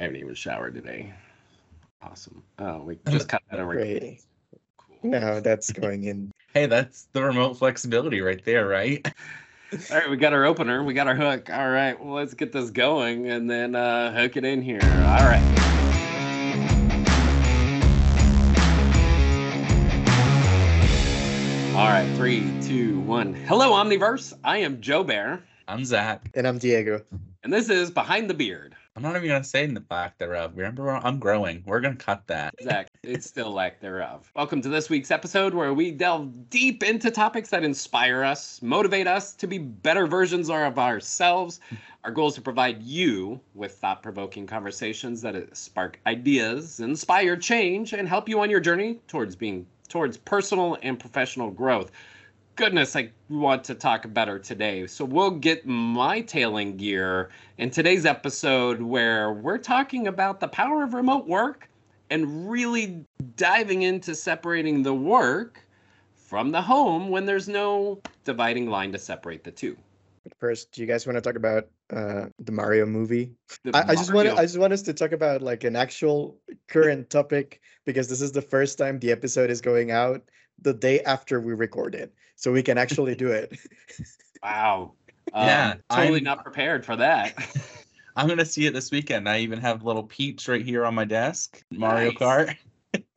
I haven't even showered today. Awesome. Oh, we just cut that over. Great. Cool. No, that's going in. Hey, that's the remote flexibility right there, right? All right, we got our opener, we got our hook. All right, well, let's get this going and then uh, hook it in here. All right. All right, three, two, one. Hello, Omniverse. I am Joe Bear, I'm Zac. And I'm Diego. and this is Behind the Beard. I'm not even gonna say in the lack thereof. Remember, I'm growing. We're gonna cut that. Zac, it's still lack thereof. Welcome to this week's episode where we delve deep into topics that inspire us, motivate us to be better versions of ourselves. Our goal is to provide you with thought provoking conversations that uh, spark ideas, inspire change, and help you on your journey towards being towards personal and professional growth. Goodness, I want to talk better today. So we'll get my tailing gear in today's episode where we're talking about the power of remote work and really diving into separating the work from the home when there's no dividing line to separate the two. First, do you guys want to talk about uh, the Mario movie? The I, I just want I just want us to talk about like an actual current topic because this is the first time the episode is going out the day after we record it, so we can actually do it. Wow. Yeah, Um, totally I'm- not prepared for that. I'm gonna see it this weekend. I even have little peeps right here on my desk. Mario Nice. Kart.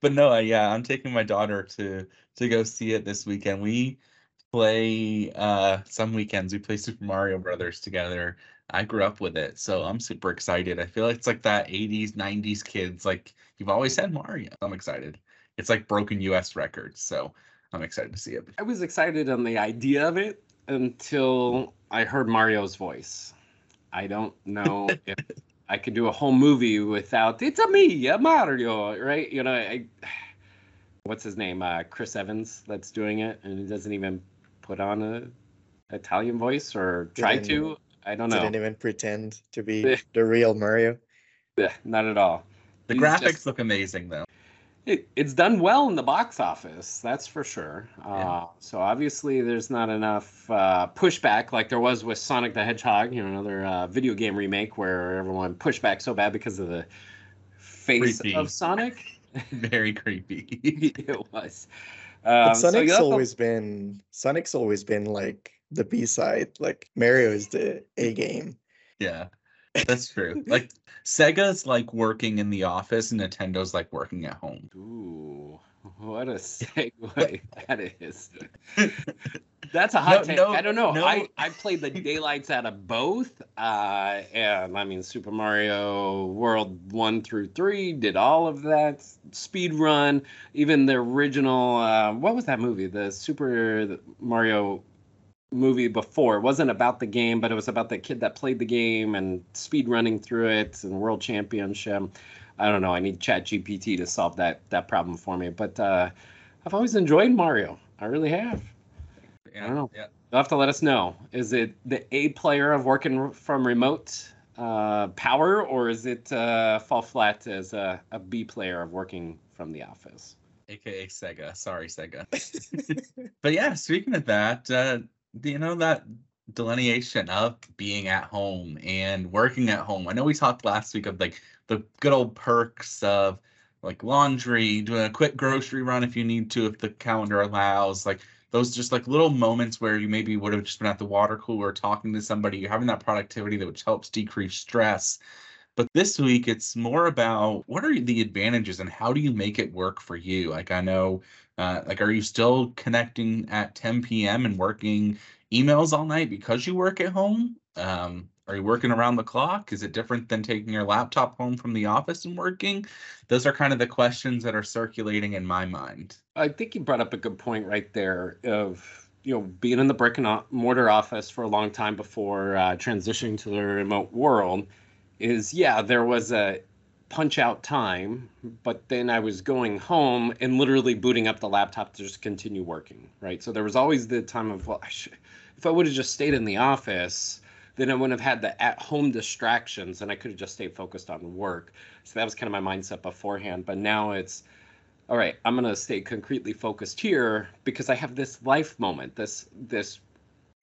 but no, uh, yeah, I'm taking my daughter to to go see it this weekend. We play uh some weekends. We play Super Mario Brothers together. I grew up with it, so I'm super excited. I feel like it's like that 80s, 90s kids. Like you've always had Mario. I'm excited. It's like broken US records, so I'm excited to see it. I was excited on the idea of it until I heard Mario's voice. I don't know if I could do a whole movie without it's a me, a Mario, right? You know, I what's his name? Uh, Chris Evans that's doing it, and he doesn't even put on a Italian voice or try Didn't to. I don't know. Didn't even pretend to be the real Mario. Yeah, not at all. The He's graphics just- look amazing though. It, it's done well in the box office, that's for sure. Yeah. Uh, so obviously, there's not enough uh, pushback like there was with Sonic the Hedgehog, you know, another uh, video game remake where everyone pushed back so bad because of the face Creepy. of Sonic. Very creepy. it was. Um, so Sonic's you have to- always been Sonic's always been like the B side. Like Mario is the A game. Yeah, that's true. Like Sega's like working in the office, and Nintendo's like working at home. Ooh, what a segue that is. That's a hot No, take. no, I don't know. no. I, I played the daylights out of both. Uh, and I mean, Super Mario World 1 through 3 did all of that. Speed run, even the original. Uh, what was that movie? The Super Mario movie before. It wasn't about the game, but it was about the kid that played the game and speed running through it and world championship. I don't know. I need Chat GPT to solve that that problem for me. But uh, I've always enjoyed Mario. I really have. Yeah, don't know. Yeah. You'll have to let us know. Is it the A player of working from remote uh, power, or is it uh, fall flat as a, a B player of working from the office? AKA Sega. Sorry, Sega. but yeah, speaking of that, uh, you know that delineation of being at home and working at home? I know we talked last week of like the good old perks of like laundry, doing a quick grocery run if you need to, if the calendar allows, like those just like little moments where you maybe would have just been at the water cooler talking to somebody, you're having that productivity that which helps decrease stress. But this week, it's more about what are the advantages and how do you make it work for you? Like, I know, uh, like, are you still connecting at 10 p.m. and working emails all night because you work at home? Um, are you working around the clock? Is it different than taking your laptop home from the office and working? Those are kind of the questions that are circulating in my mind. I think you brought up a good point right there of you know being in the brick and mortar office for a long time before uh, transitioning to the remote world. Is yeah, there was a punch out time, but then I was going home and literally booting up the laptop to just continue working. Right, so there was always the time of well, I should, if I would have just stayed in the office, then I wouldn't have had the at home distractions and I could have just stayed focused on work. So that was kind of my mindset beforehand. But now it's all right, I'm gonna stay concretely focused here because I have this life moment, this this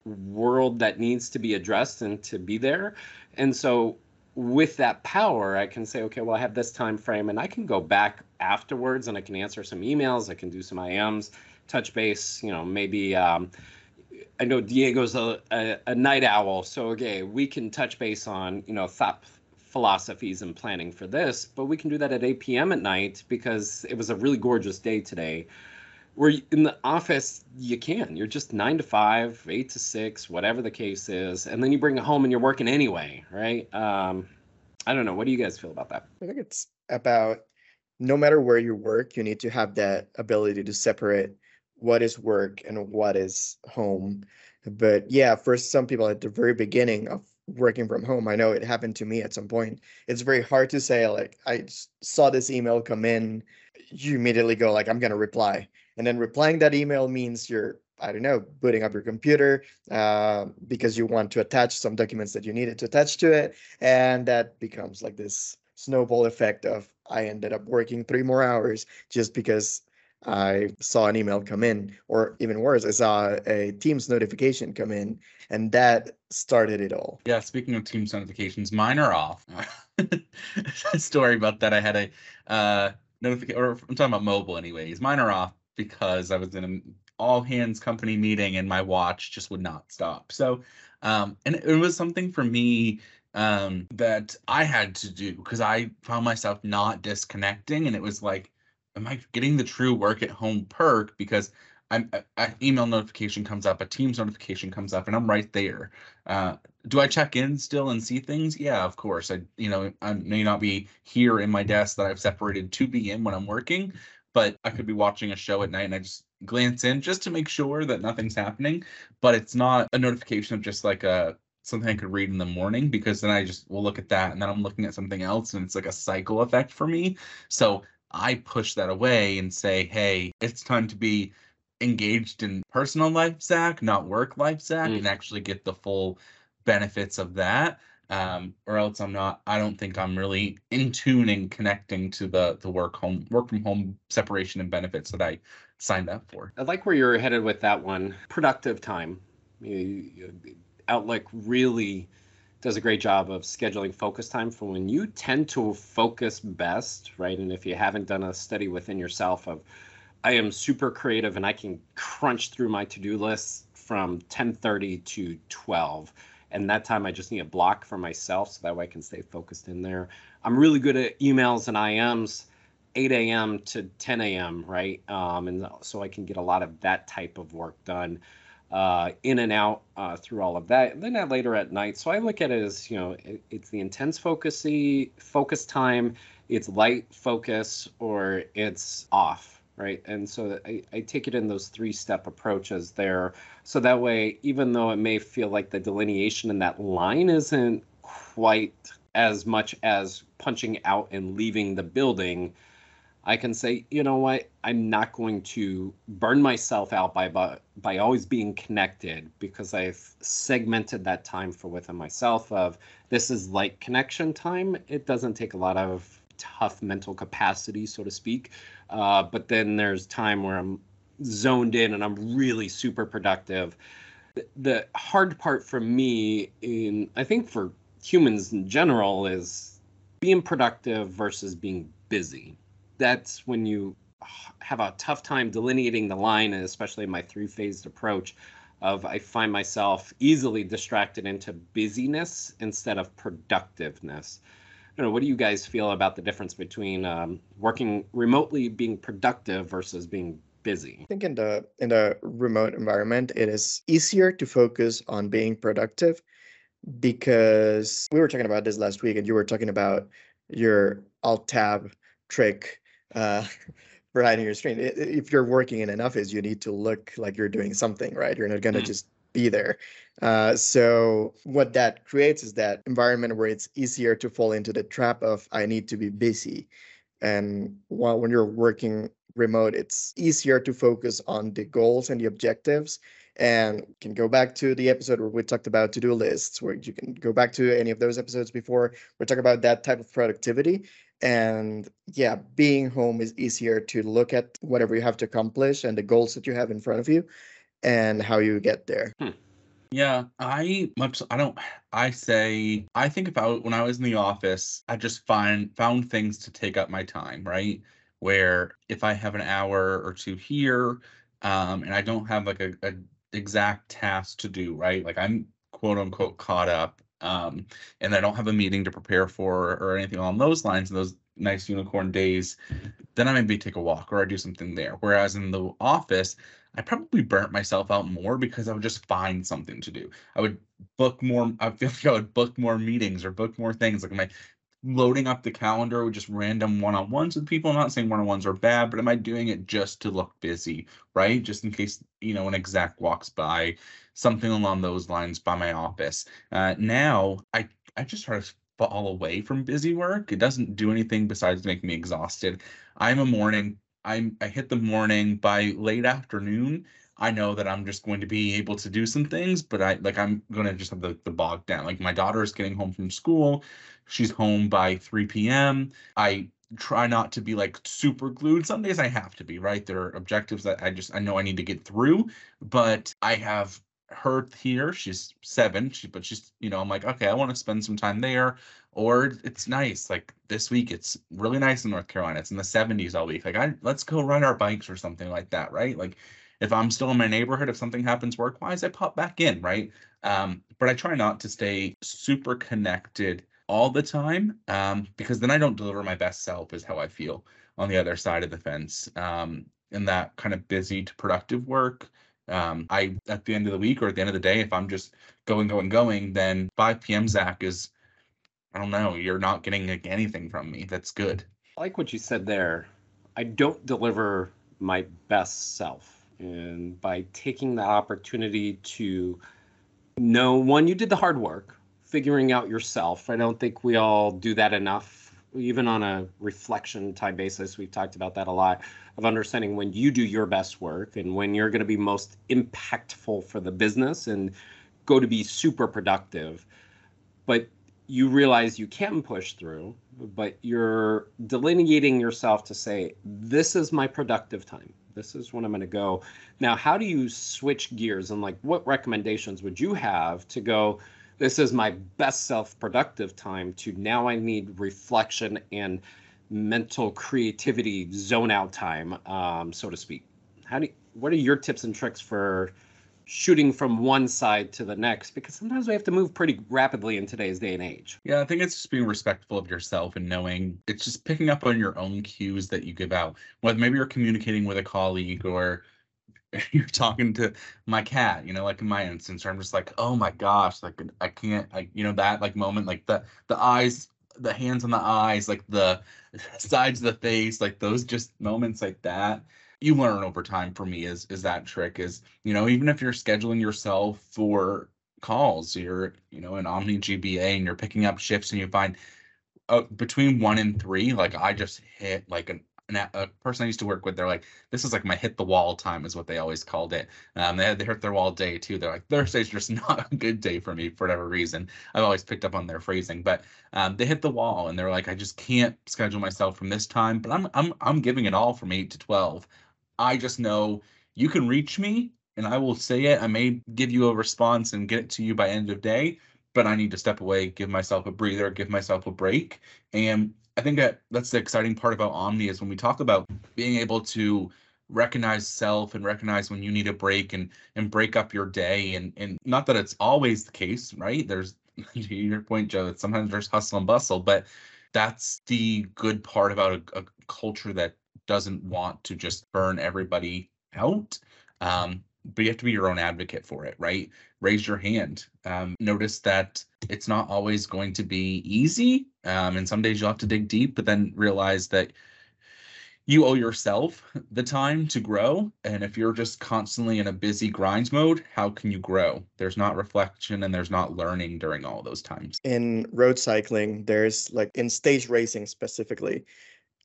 world that needs to be addressed and to be there. And so with that power, I can say, okay, well, I have this time frame, and I can go back afterwards, and I can answer some emails, I can do some IMs, touch base. You know, maybe um, I know Diego's a, a, a night owl, so okay, we can touch base on you know thought philosophies and planning for this, but we can do that at 8 p.m. at night because it was a really gorgeous day today. Where in the office you can, you're just nine to five, eight to six, whatever the case is, and then you bring it home and you're working anyway, right? Um, I don't know. What do you guys feel about that? I think it's about no matter where you work, you need to have that ability to separate what is work and what is home. But yeah, for some people at the very beginning of working from home, I know it happened to me at some point. It's very hard to say, like, I saw this email come in, you immediately go, like, I'm going to reply. And then replying that email means you're, I don't know, booting up your computer uh, because you want to attach some documents that you needed to attach to it. And that becomes like this snowball effect of I ended up working three more hours just because I saw an email come in, or even worse, I saw a Teams notification come in, and that started it all. Yeah, speaking of Teams notifications, mine are off. story about that. I had a uh, notification, or I'm talking about mobile, anyways. Mine are off because I was in an all hands company meeting and my watch just would not stop. So, um, and it was something for me um, that I had to do because I found myself not disconnecting, and it was like am I getting the true work at home perk because I'm an email notification comes up, a Teams notification comes up, and I'm right there. Uh, do I check in still and see things? Yeah, of course. I you know I may not be here in my desk that I've separated to be in when I'm working, but I could be watching a show at night and I just glance in just to make sure that nothing's happening. But it's not a notification of just like a something I could read in the morning because then I just will look at that and then I'm looking at something else and it's like a cycle effect for me. So I push that away and say, hey, it's time to be engaged in personal life, Zac, not work life, Zac, mm. and actually get the full benefits of that. Um, or else I'm not. I don't think I'm really in tune and connecting to the the work home work from home separation and benefits that I signed up for. I like where you're headed with that one. Productive time. you Outlook really does a great job of scheduling focus time for when you tend to focus best, right? And if you haven't done a study within yourself of I am super creative and I can crunch through my to-do list from 10:30 to 12 and that time I just need a block for myself so that way I can stay focused in there. I'm really good at emails and IMs 8 a.m. to 10 a.m. right um, and so I can get a lot of that type of work done uh, in and out uh, through all of that. then at later at night. So I look at it as you know, it, it's the intense focusy focus time, it's light focus, or it's off, right? And so I, I take it in those three step approaches there. So that way, even though it may feel like the delineation in that line isn't quite as much as punching out and leaving the building I can say, you know what, I'm not going to burn myself out by by, by always being connected because I've segmented that time for within myself of this is like connection time. It doesn't take a lot of tough mental capacity, so to speak. Uh, but then there's time where I'm zoned in and I'm really super productive. The, hard part for me, in I think for humans in general, is being productive versus being busy that's when you have a tough time delineating the line, and especially in my three phased approach of I find myself easily distracted into busyness instead of productiveness. Don't know, what do you guys feel about the difference between um, working remotely, being productive versus being busy? I think in the in the remote environment, it is easier to focus on being productive because we were talking about this last week, and you were talking about your alt tab trick uh, for hiding your screen. If you're working in an office, you need to look like you're doing something, right? You're not going to mm. just be there. Uh, so what that creates is that environment where it's easier to fall into the trap of I need to be busy. And while when you're working remote, it's easier to focus on the goals and the objectives. And can go back to the episode where we talked about to-do lists, where you can go back to any of those episodes before. we talk about that type of productivity and yeah being home is easier to look at whatever you have to accomplish and the goals that you have in front of you and how you get there hmm. Yeah, I much I don't I say I think about when I was in the office, I just find found things to take up my time, right? Where if I have an hour or two here, um, and I don't have like a, a exact task to do, right? Like I'm quote unquote caught up, um, and I don't have a meeting to prepare for or anything along those lines. And those nice unicorn days, then I maybe take a walk or I do something there. Whereas in the office, I probably burnt myself out more because I would just find something to do. I would book more. I feel like I would book more meetings or book more things. Like my loading up the calendar with just random one-on-ones with people. I'm not saying one-on-ones are bad, but am I doing it just to look busy, right? Just in case you know an exec walks by, something along those lines by my office. Uh, now I I just try to fall away from busy work. It doesn't do anything besides make me exhausted. I'm a morning I'm I hit the morning by late afternoon. I know that I'm just going to be able to do some things, but I like I'm gonna just have the, the bog down. Like my daughter is getting home from school. She's home by 3 p.m. I try not to be like super glued. Some days I have to be, right? There are objectives that I just I know I need to get through, but I have her here. She's seven, she, but she's, you know, I'm like, okay, I want to spend some time there. Or it's nice. Like this week, it's really nice in North Carolina. It's in the 70s all week. Like, I let's go ride our bikes or something like that, right? Like, if I'm still in my neighborhood, if something happens work wise, I pop back in, right? Um, but I try not to stay super connected all the time um, because then I don't deliver my best self, is how I feel on the other side of the fence. Um, in that kind of busy to productive work um, I at the end of the week or at the end of the day, if I'm just going, going, going, then 5 p.m. Zac is, I don't know, you're not getting anything from me. That's good. I like what you said there. I don't deliver my best self, and by taking the opportunity to know one, you did the hard work, figuring out yourself. I don't think we all do that enough even on a reflection type basis, we've talked about that a lot of understanding when you do your best work and when you're going to be most impactful for the business and go to be super productive. But you realize you can push through, but you're delineating yourself to say, this is my productive time. This is when I'm going to go. Now, how do you switch gears and like what recommendations would you have to go? This is my best self productive time to now I need reflection and mental creativity zone out time, um, so to speak. How do you, what are your tips and tricks for shooting from one side to the next? Because sometimes we have to move pretty rapidly in today's day and age. Yeah, I think it's just being respectful of yourself and knowing it's just picking up on your own cues that you give out. Whether maybe you're communicating with a colleague or you're talking to my cat, you know, like in my instance, where I'm just like, oh my gosh, like I can't, like you know, that like moment, like the the eyes, the hands on the eyes, like the sides of the face, like those just moments like that. You learn over time. For me, is is that trick is you know even if you're scheduling yourself for calls, you're you know an Omni GBA and you're picking up shifts and you find uh, between one and three, like I just hit like an an, a person I used to work with, they're like, this is like my hit the wall time, is what they always called it. Um, they had they hit their wall day too. They're like, Thursday's just not a good day for me for whatever reason. I've always picked up on their phrasing, but um, they hit the wall and they're like, I just can't schedule myself from this time, but I'm I'm I'm giving it all from eight to twelve. I just know you can reach me and I will say it. I may give you a response and get it to you by end of day, but I need to step away, give myself a breather, give myself a break, and I think that that's the exciting part about Omni is when we talk about being able to recognize self and recognize when you need a break and and break up your day. And and not that it's always the case right? There's to your point joe that sometimes there's hustle and bustle but that's the good part about a, a culture that doesn't want to just burn everybody out. Um, but you have to be your own advocate for it, right? Raise your hand. Um, notice that it's not always going to be easy. Um, and some days you'll have to dig deep, but then realize that you owe yourself the time to grow. And if you're just constantly in a busy grind mode, how can you grow? There's not reflection and there's not learning during all those times. In road cycling, there's like in stage racing specifically,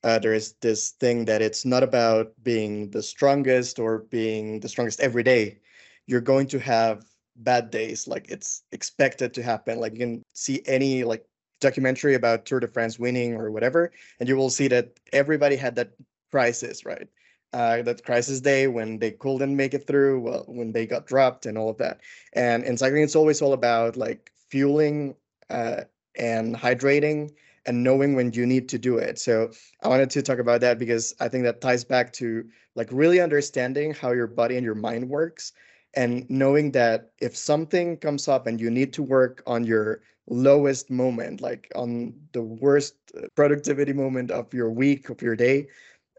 uh, there is this thing that it's not about being the strongest or being the strongest every day. You're going to have bad days, like it's expected to happen. Like you can see any like documentary about Tour de France winning or whatever, and you will see that everybody had that crisis, right? uh, that crisis day when they couldn't make it through, well, when they got dropped and all of that. And in cycling, it's always all about like fueling uh, and hydrating and knowing when you need to do it. So I wanted to talk about that because I think that ties back to like really understanding how your body and your mind works and knowing that if something comes up and you need to work on your lowest moment, like on the worst uh, productivity moment of your week, of your day,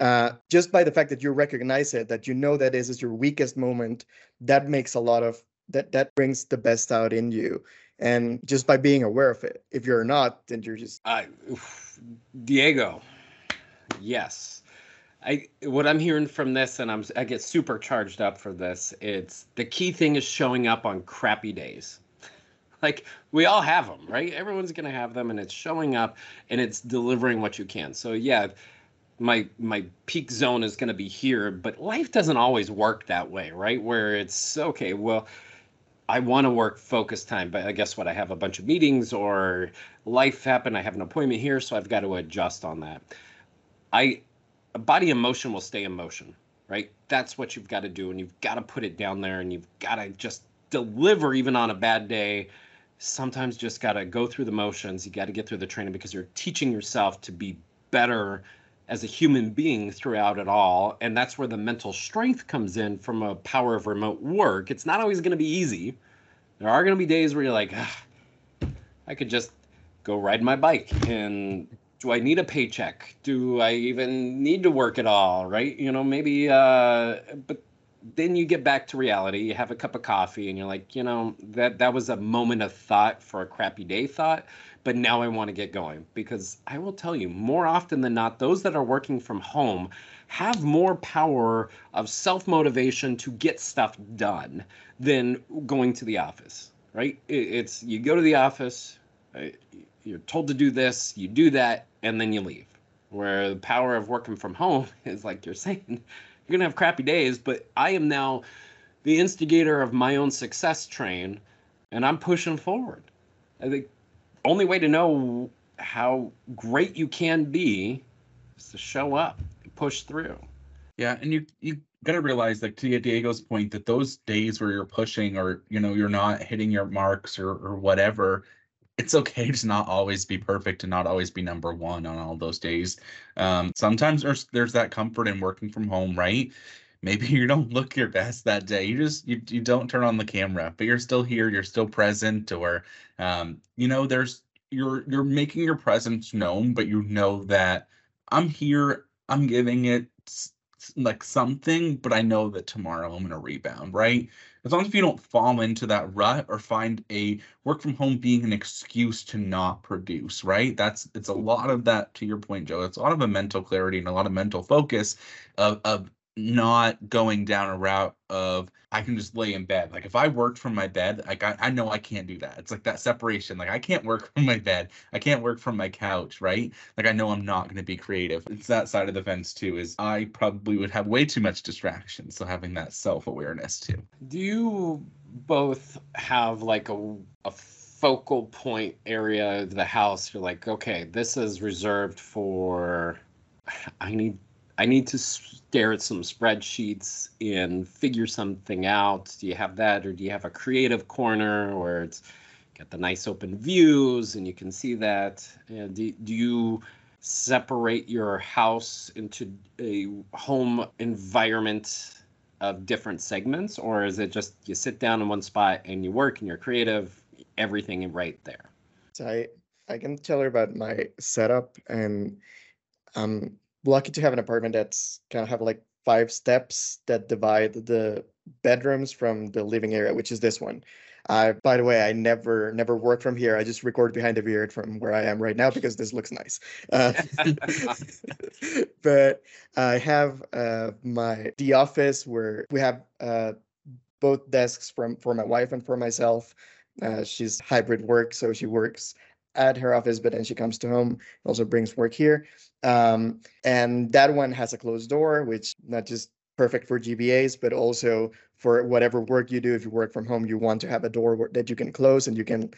uh, just by the fact that you recognize it, that you know that this is your weakest moment, that makes a lot of that that brings the best out in you. And just by being aware of it, if you're not, then you're just. Uh, Diego, yes. I what I'm hearing from this, and I'm I get super charged up for this. It's the key thing is showing up on crappy days. Like we all have them, right? Everyone's gonna have them, and it's showing up and it's delivering what you can. So yeah, my my peak zone is gonna be here, but life doesn't always work that way, right? Where it's okay, well. I want to work focus time, but I guess what I have a bunch of meetings or life happen. I have an appointment here, so I've got to adjust on that. I body emotion will stay in motion, right? That's what you've got to do, and you've got to put it down there, and you've got to just deliver even on a bad day. Sometimes just got to go through the motions. You got to get through the training because you're teaching yourself to be better as a human being throughout it all. And that's where the mental strength comes in from a power of remote work. It's not always going to be easy. There are going to be days where you're like, I could just go ride my bike and do I need a paycheck? Do I even need to work at all? Right? You know, maybe, uh, but then you get back to reality. You have a cup of coffee and you're like, you know, that, that was a moment of thought for a crappy day thought, but now I want to get going because I will tell you more often than not, those that are working from home have more power of self motivation to get stuff done than going to the office, right? It's you go to the office, uh, you're told to do this, you do that, and then you leave. Where the power of working from home is like you're saying, you're gonna have crappy days, but I am now the instigator of my own success train, and I'm pushing forward. I think only way to know how great you can be is to show up, push through. Yeah, and you you got to realize like to Diego's point that those days where you're pushing or you know you're not hitting your marks or or whatever it's okay to not always be perfect and not always be number one on all those days. Um, sometimes there's there's that comfort in working from home, right? Maybe you don't look your best that day. You just you you don't turn on the camera, but you're still here. You're still present, or um, you know, there's you're you're making your presence known, but you know that I'm here. I'm giving it like something, but I know that tomorrow I'm gonna rebound, right? As long as you don't fall into that rut or find a work from home being an excuse to not produce, right? That's it's a lot of that to your point, Joe. It's a lot of a mental clarity and a lot of mental focus of of not going down a route of I can just lay in bed. Like if I worked from my bed, like I, I know I can't do that. It's like that separation. Like I can't work from my bed. I can't work from my couch, right? Like I know I'm not going to be creative. It's that side of the fence too. Is I probably would have way too much distraction. So having that self awareness too. Do you both have like a a focal point area of the house? You're like, okay, this is reserved for. I need I need to stare at some spreadsheets and figure something out. Do you have that, or do you have a creative corner where it's got the nice open views and you can see that? And do, do you separate your house into a home environment of different segments, or is it just you sit down in one spot and you work and you're creative, everything right there? So I I can tell her about my setup and um lucky to have an apartment that's kind of have like five steps that divide the bedrooms from the living area, which is this one. Uh, by the way, I never never work from here. I just record behind the beard from where I am right now because this looks nice. Uh, but I have uh, my the office where we have uh, both desks from for my wife and for myself. Uh, she's hybrid work, so she works at her office, but then she comes to home, also brings work here. Um, and that one has a closed door, which not just perfect for GBAs, but also for whatever work you do. If you work from home, you want to have a door that you can close and you can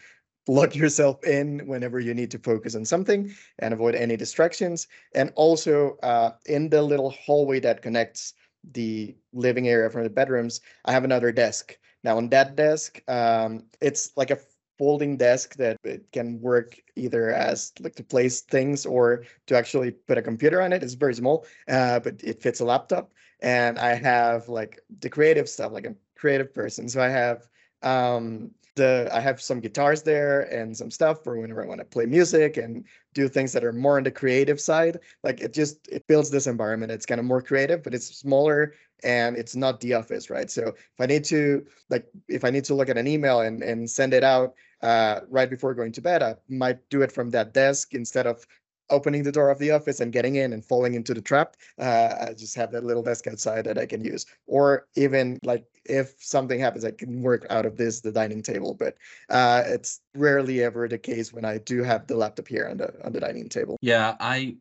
lock yourself in whenever you need to focus on something and avoid any distractions. And also uh, in the little hallway that connects the living area from the bedrooms, I have another desk. Now on that desk, um, it's like a folding desk that it can work either as like to place things or to actually put a computer on it. It's very small, uh, but it fits a laptop. And I have like the creative stuff, like a creative person. So I have um, the I have some guitars there and some stuff for whenever I want to play music and do things that are more on the creative side. Like it just it builds this environment. It's kind of more creative, but it's smaller and it's not the office, right? So if I need to like if I need to look at an email and and send it out uh, right before going to bed, I might do it from that desk instead of opening the door of the office and getting in and falling into the trap. Uh, I just have that little desk outside that I can use. Or even like if something happens, I can work out of this the dining table. But uh, it's rarely ever the case when I do have the laptop here on the on the dining table. Yeah, I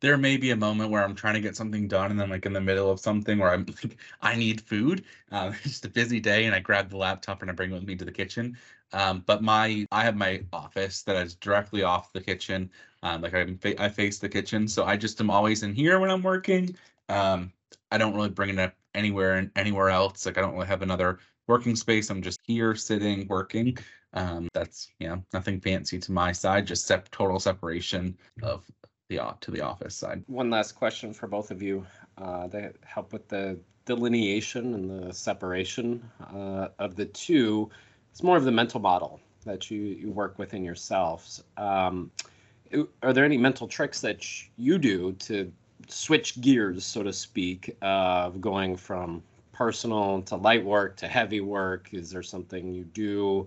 there may be a moment where I'm trying to get something done and I'm like in the middle of something where I'm like, I need food. Uh, it's just a busy day and I grab the laptop and I bring it with me to the kitchen. Um, but my I have my office that is directly off the kitchen. Um, like I'm fa- I face the kitchen, so I just am always in here when I'm working. Um, I don't really bring it up anywhere and anywhere else. Like I don't really have another working space. I'm just here sitting working. Um, that's yeah, nothing fancy to my side. Just total separation of the to the office side. One last question for both of you uh, help with the delineation and the separation uh, of the two. It's more of the mental model that you you work within yourselves. Um, are there any mental tricks that you do to switch gears, so to speak, of going from personal to light work to heavy work? Is there something you do?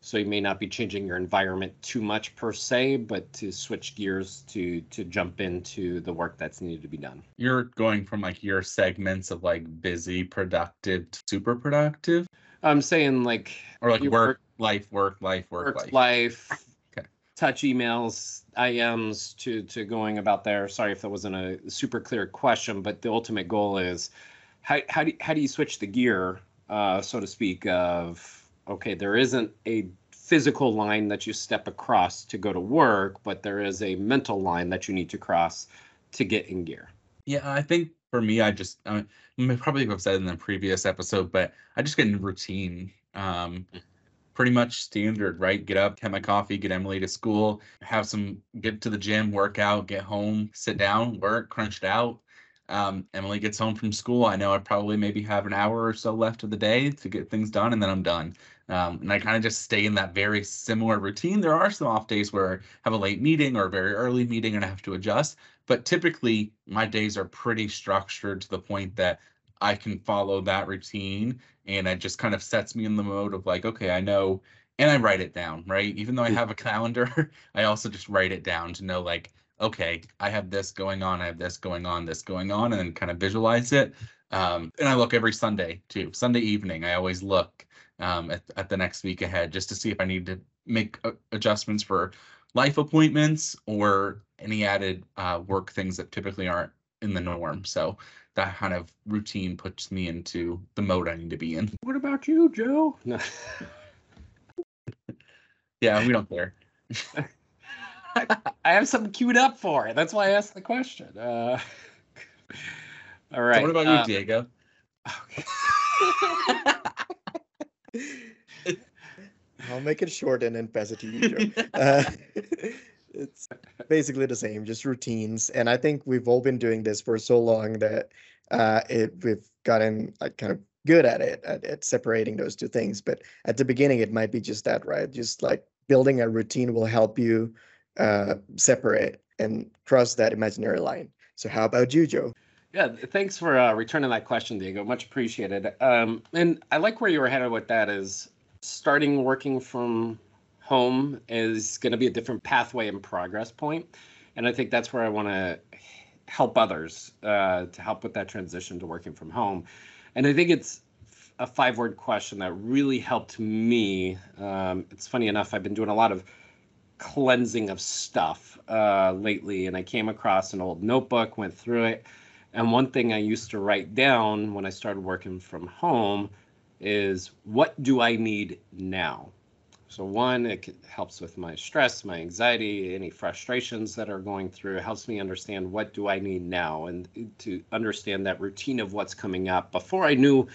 So you may not be changing your environment too much per se, but to switch gears to to jump into the work that's needed to be done. You're going from like your segments of like busy, productive, super productive. I'm saying like or like work, work, life, work, life, work, work life. life touch emails, IMs to to going about there. Sorry if that wasn't a super clear question, but the ultimate goal is how how do how do you switch the gear, uh, so to speak, of okay, there isn't a physical line that you step across to go to work, but there is a mental line that you need to cross to get in gear. Yeah, I think for me, I just I mean, probably have said in the previous episode, but I just get in routine. Um, pretty much standard, right? Get up, have my coffee, get Emily to school, have some, get to the gym, work out, get home, sit down, work, crunch it out. Um, Emily gets home from school. I know I probably maybe have an hour or so left of the day to get things done, and then I'm done. Um, and I kind of just stay in that very similar routine. There are some off days where I have a late meeting or a very early meeting and I have to adjust. But typically, my days are pretty structured to the point that I can follow that routine and it just kind of sets me in the mode of like okay i know and i write it down right even though i have a calendar i also just write it down to know like okay i have this going on i have this going on this going on and then kind of visualize it um, and i look every sunday too sunday evening i always look um, at, at the next week ahead just to see if i need to make uh, adjustments for life appointments or any added uh, work things that typically aren't in the norm so that kind of routine puts me into the mode I need to be in. What about you, Joe? No. yeah, we don't care. I, have something queued up for it. That's why I asked the question. Uh, all right. So what about you, uh, Diego? Okay. I'll make it short and then pass it to you, Joe. Uh, it's basically the same, just routines. And I think we've all been doing this for so long that uh, it we've gotten like kind of good at it at, at separating those two things. But at the beginning, it might be just that, right? Just like building a routine will help you uh, separate and cross that imaginary line. So how about you, Joe? Yeah, thanks for uh, returning that question, Diego. Much appreciated. Um, and I like where you were headed with that. Is starting working from home is going to be a different pathway and progress point. And I think that's where I want to help others uh, to help with that transition to working from home. And I think it's a five word question that really helped me. Um, it's funny enough, I've been doing a lot of cleansing of stuff uh, lately, and I came across an old notebook, went through it. And one thing I used to write down when I started working from home is what do I need now? So one, it helps with my stress, my anxiety, any frustrations that are going through. It helps me understand what do I need now, and to understand that routine of what's coming up. Before I knew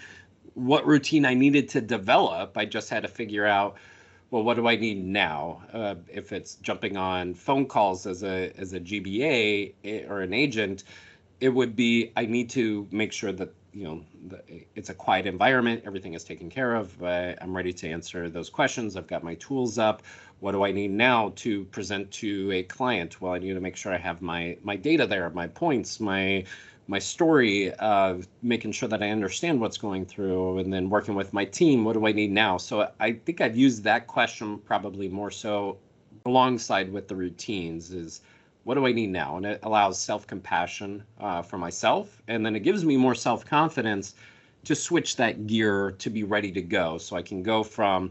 what routine I needed to develop, I just had to figure out, well, what do I need now? Uh, if it's jumping on phone calls as a as a GBA eh, or an agent, it would be I need to make sure that you know the, it's a quiet environment everything is taken care of uh, i'm ready to answer those questions i've got my tools up what do i need now to present to a client well i need to make sure i have my my data there my points my my story of making sure that i understand what's going through and then working with my team what do i need now so i think i've used that question probably more so alongside with the routines is what do I need now? And it allows self compassion uh, for myself. And then it gives me more self confidence to switch that gear to be ready to go. So I can go from,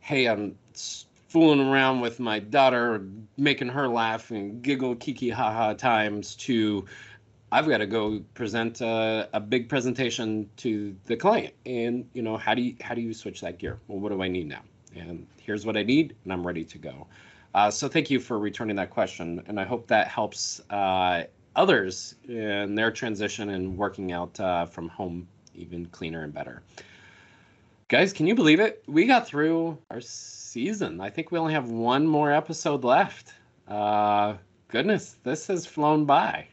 hey, I'm fooling around with my daughter, making her laugh and giggle, kiki, ha ha times to, I've got to go present a, a, big presentation to the client. And you know, how do you how do you switch that gear? Well, what do I need now? And here's what I need, and I'm ready to go. Uh, so thank you for returning that question, and I hope that helps uh, others in their transition and working out uh, from home even cleaner and better. Guys, can you believe it? We got through our season. I think we only have one more episode left. Uh, goodness, this has flown by.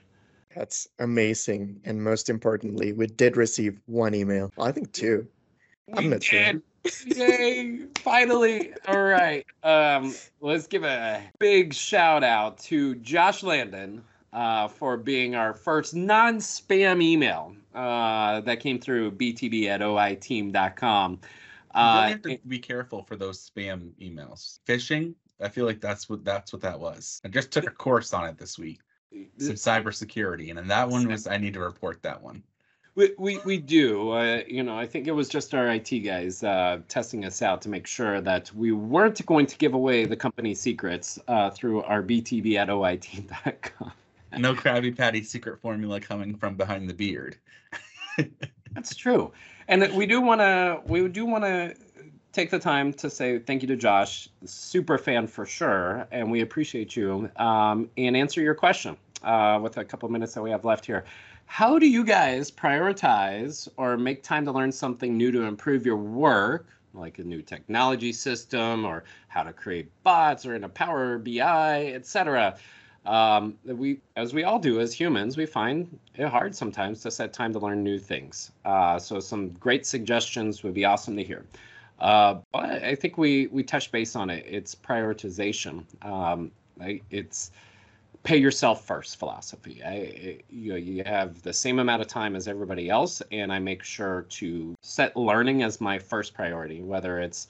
That's amazing. And most importantly, we did receive one email. I think two. We I'm not did. sure. Yay! Finally. All right. Um, let's give a big shout out to Josh Landon uh, for being our first non-spam email uh, that came through btb at oiteam.com. Uh, you really have to be careful for those spam emails. Phishing, I feel like that's what that's what that was. I just took a course on it this week. Some cybersecurity, and then that one was I need to report that one. We, we, we do. Uh, you know, I think it was just our IT guys uh, testing us out to make sure that we weren't going to give away the company secrets uh, through our BTB at OIT.com. no Krabby Patty secret formula coming from behind the beard. That's true. And we do want to we do want to take the time to say thank you to Josh, super fan for sure, and we appreciate you. Um, and answer your question uh, with a couple minutes that we have left here. How do you guys prioritize or make time to learn something new to improve your work, like a new technology system or how to create bots or in a Power BI, etc.? Um, we, as we all do as humans, we find it hard sometimes to set time to learn new things. Uh, so some great suggestions would be awesome to hear. Uh, but I think we we touched base on it. It's prioritization. Um, it's pay yourself first philosophy. I, you know, you have the same amount of time as everybody else, and I make sure to set learning as my first priority. Whether it's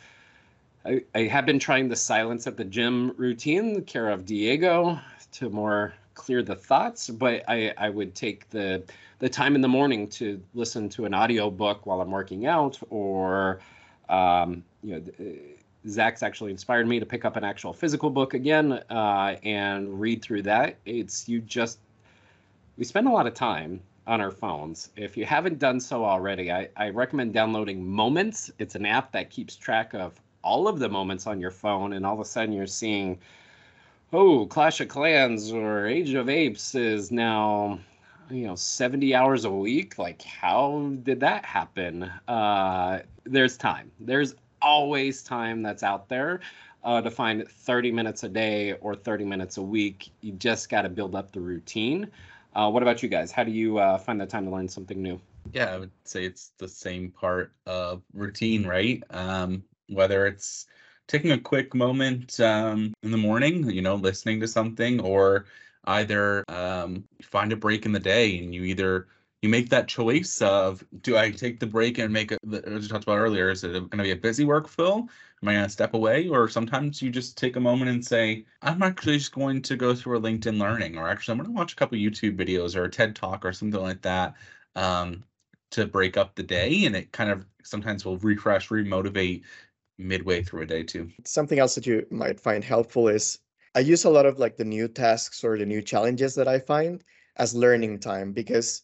I, I have been trying the silence at the gym routine, care of Diego, to more clear the thoughts, but I, I would take the the time in the morning to listen to an audio book while I'm working out, or um, you know Zac's actually inspired me to pick up an actual physical book again uh, and read through that. It's you just we spend a lot of time on our phones. If you haven't done so already, I, I recommend downloading Moments. It's an app that keeps track of all of the moments on your phone, and all of a sudden you're seeing, oh, Clash of Clans or Age of Apes is now you know 70 hours a week like how did that happen uh there's time there's always time that's out there uh, to find 30 minutes a day or 30 minutes a week. You just got to build up the routine. Uh, what about you guys? How do you uh, find the time to learn something new? Yeah, I would say it's the same part of routine, right? Um, whether it's taking a quick moment um, in the morning, you know, listening to something, or either um, find a break in the day and you either you make that choice of do I take the break and make it, as we talked about earlier, is it going to be a busy workflow? Am I going to step away? Or sometimes you just take a moment and say, I'm actually just going to go through a LinkedIn Learning, or actually I'm going to watch a couple YouTube videos or a TED Talk or something like that um, to break up the day. And it kind of sometimes will refresh, remotivate midway through a day too. Something else that you might find helpful is I use a lot of like the new tasks or the new challenges that I find as learning time because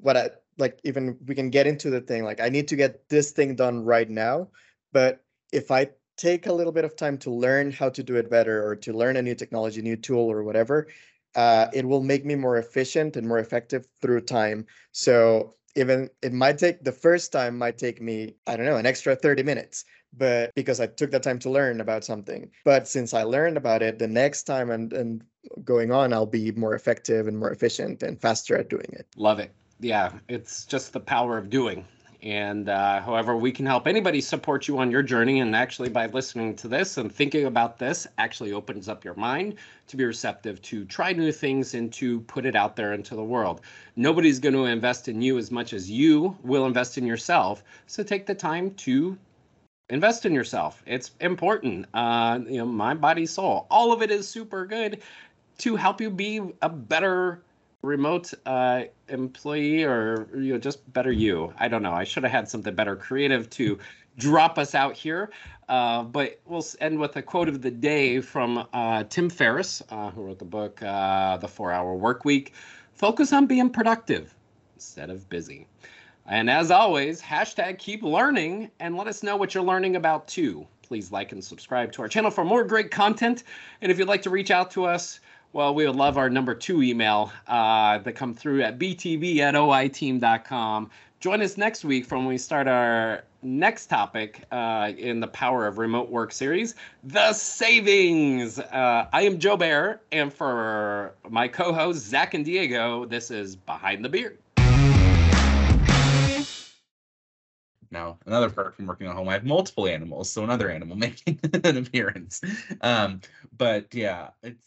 what I like even we can get into the thing like I need to get this thing done right now, but if I take a little bit of time to learn how to do it better or to learn a new technology, new tool or whatever, uh, it will make me more efficient and more effective through time. So even it might take the first time might take me, I don't know, an extra 30 minutes but because I took the time to learn about something. But since I learned about it, the next time and and going on, I'll be more effective and more efficient and faster at doing it. Love it. Yeah, it's just the power of doing. And uh, however, we can help anybody support you on your journey. And actually, by listening to this and thinking about this, actually opens up your mind to be receptive to try new things and to put it out there into the world. Nobody's going to invest in you as much as you will invest in yourself. So take the time to invest in yourself. It's important. Uh, you know, mind, body, soul. All of it is super good to help you be a better remote uh, employee or you know just better you. I don't know. I should have had something better creative to drop us out here. Uh, but we'll end with a quote of the day from uh, tim ferriss uh, who wrote the book uh, the four hour work week. Focus on being productive instead of busy. And as always hashtag keep learning and let us know what you're learning about too. Please like and subscribe to our channel for more great content. And if you'd like to reach out to us well, we would love our number two email uh, that come through at btb at oiteam.com. Join us next week from when we start our next topic uh, in the Power of Remote Work series, the savings. Uh, I am Joe Bear, and for my co hosts, Zac and Diego, this is Behind the Beard. Now, another perk from working at home, I have multiple animals, so another animal making an appearance. Um, but yeah, it's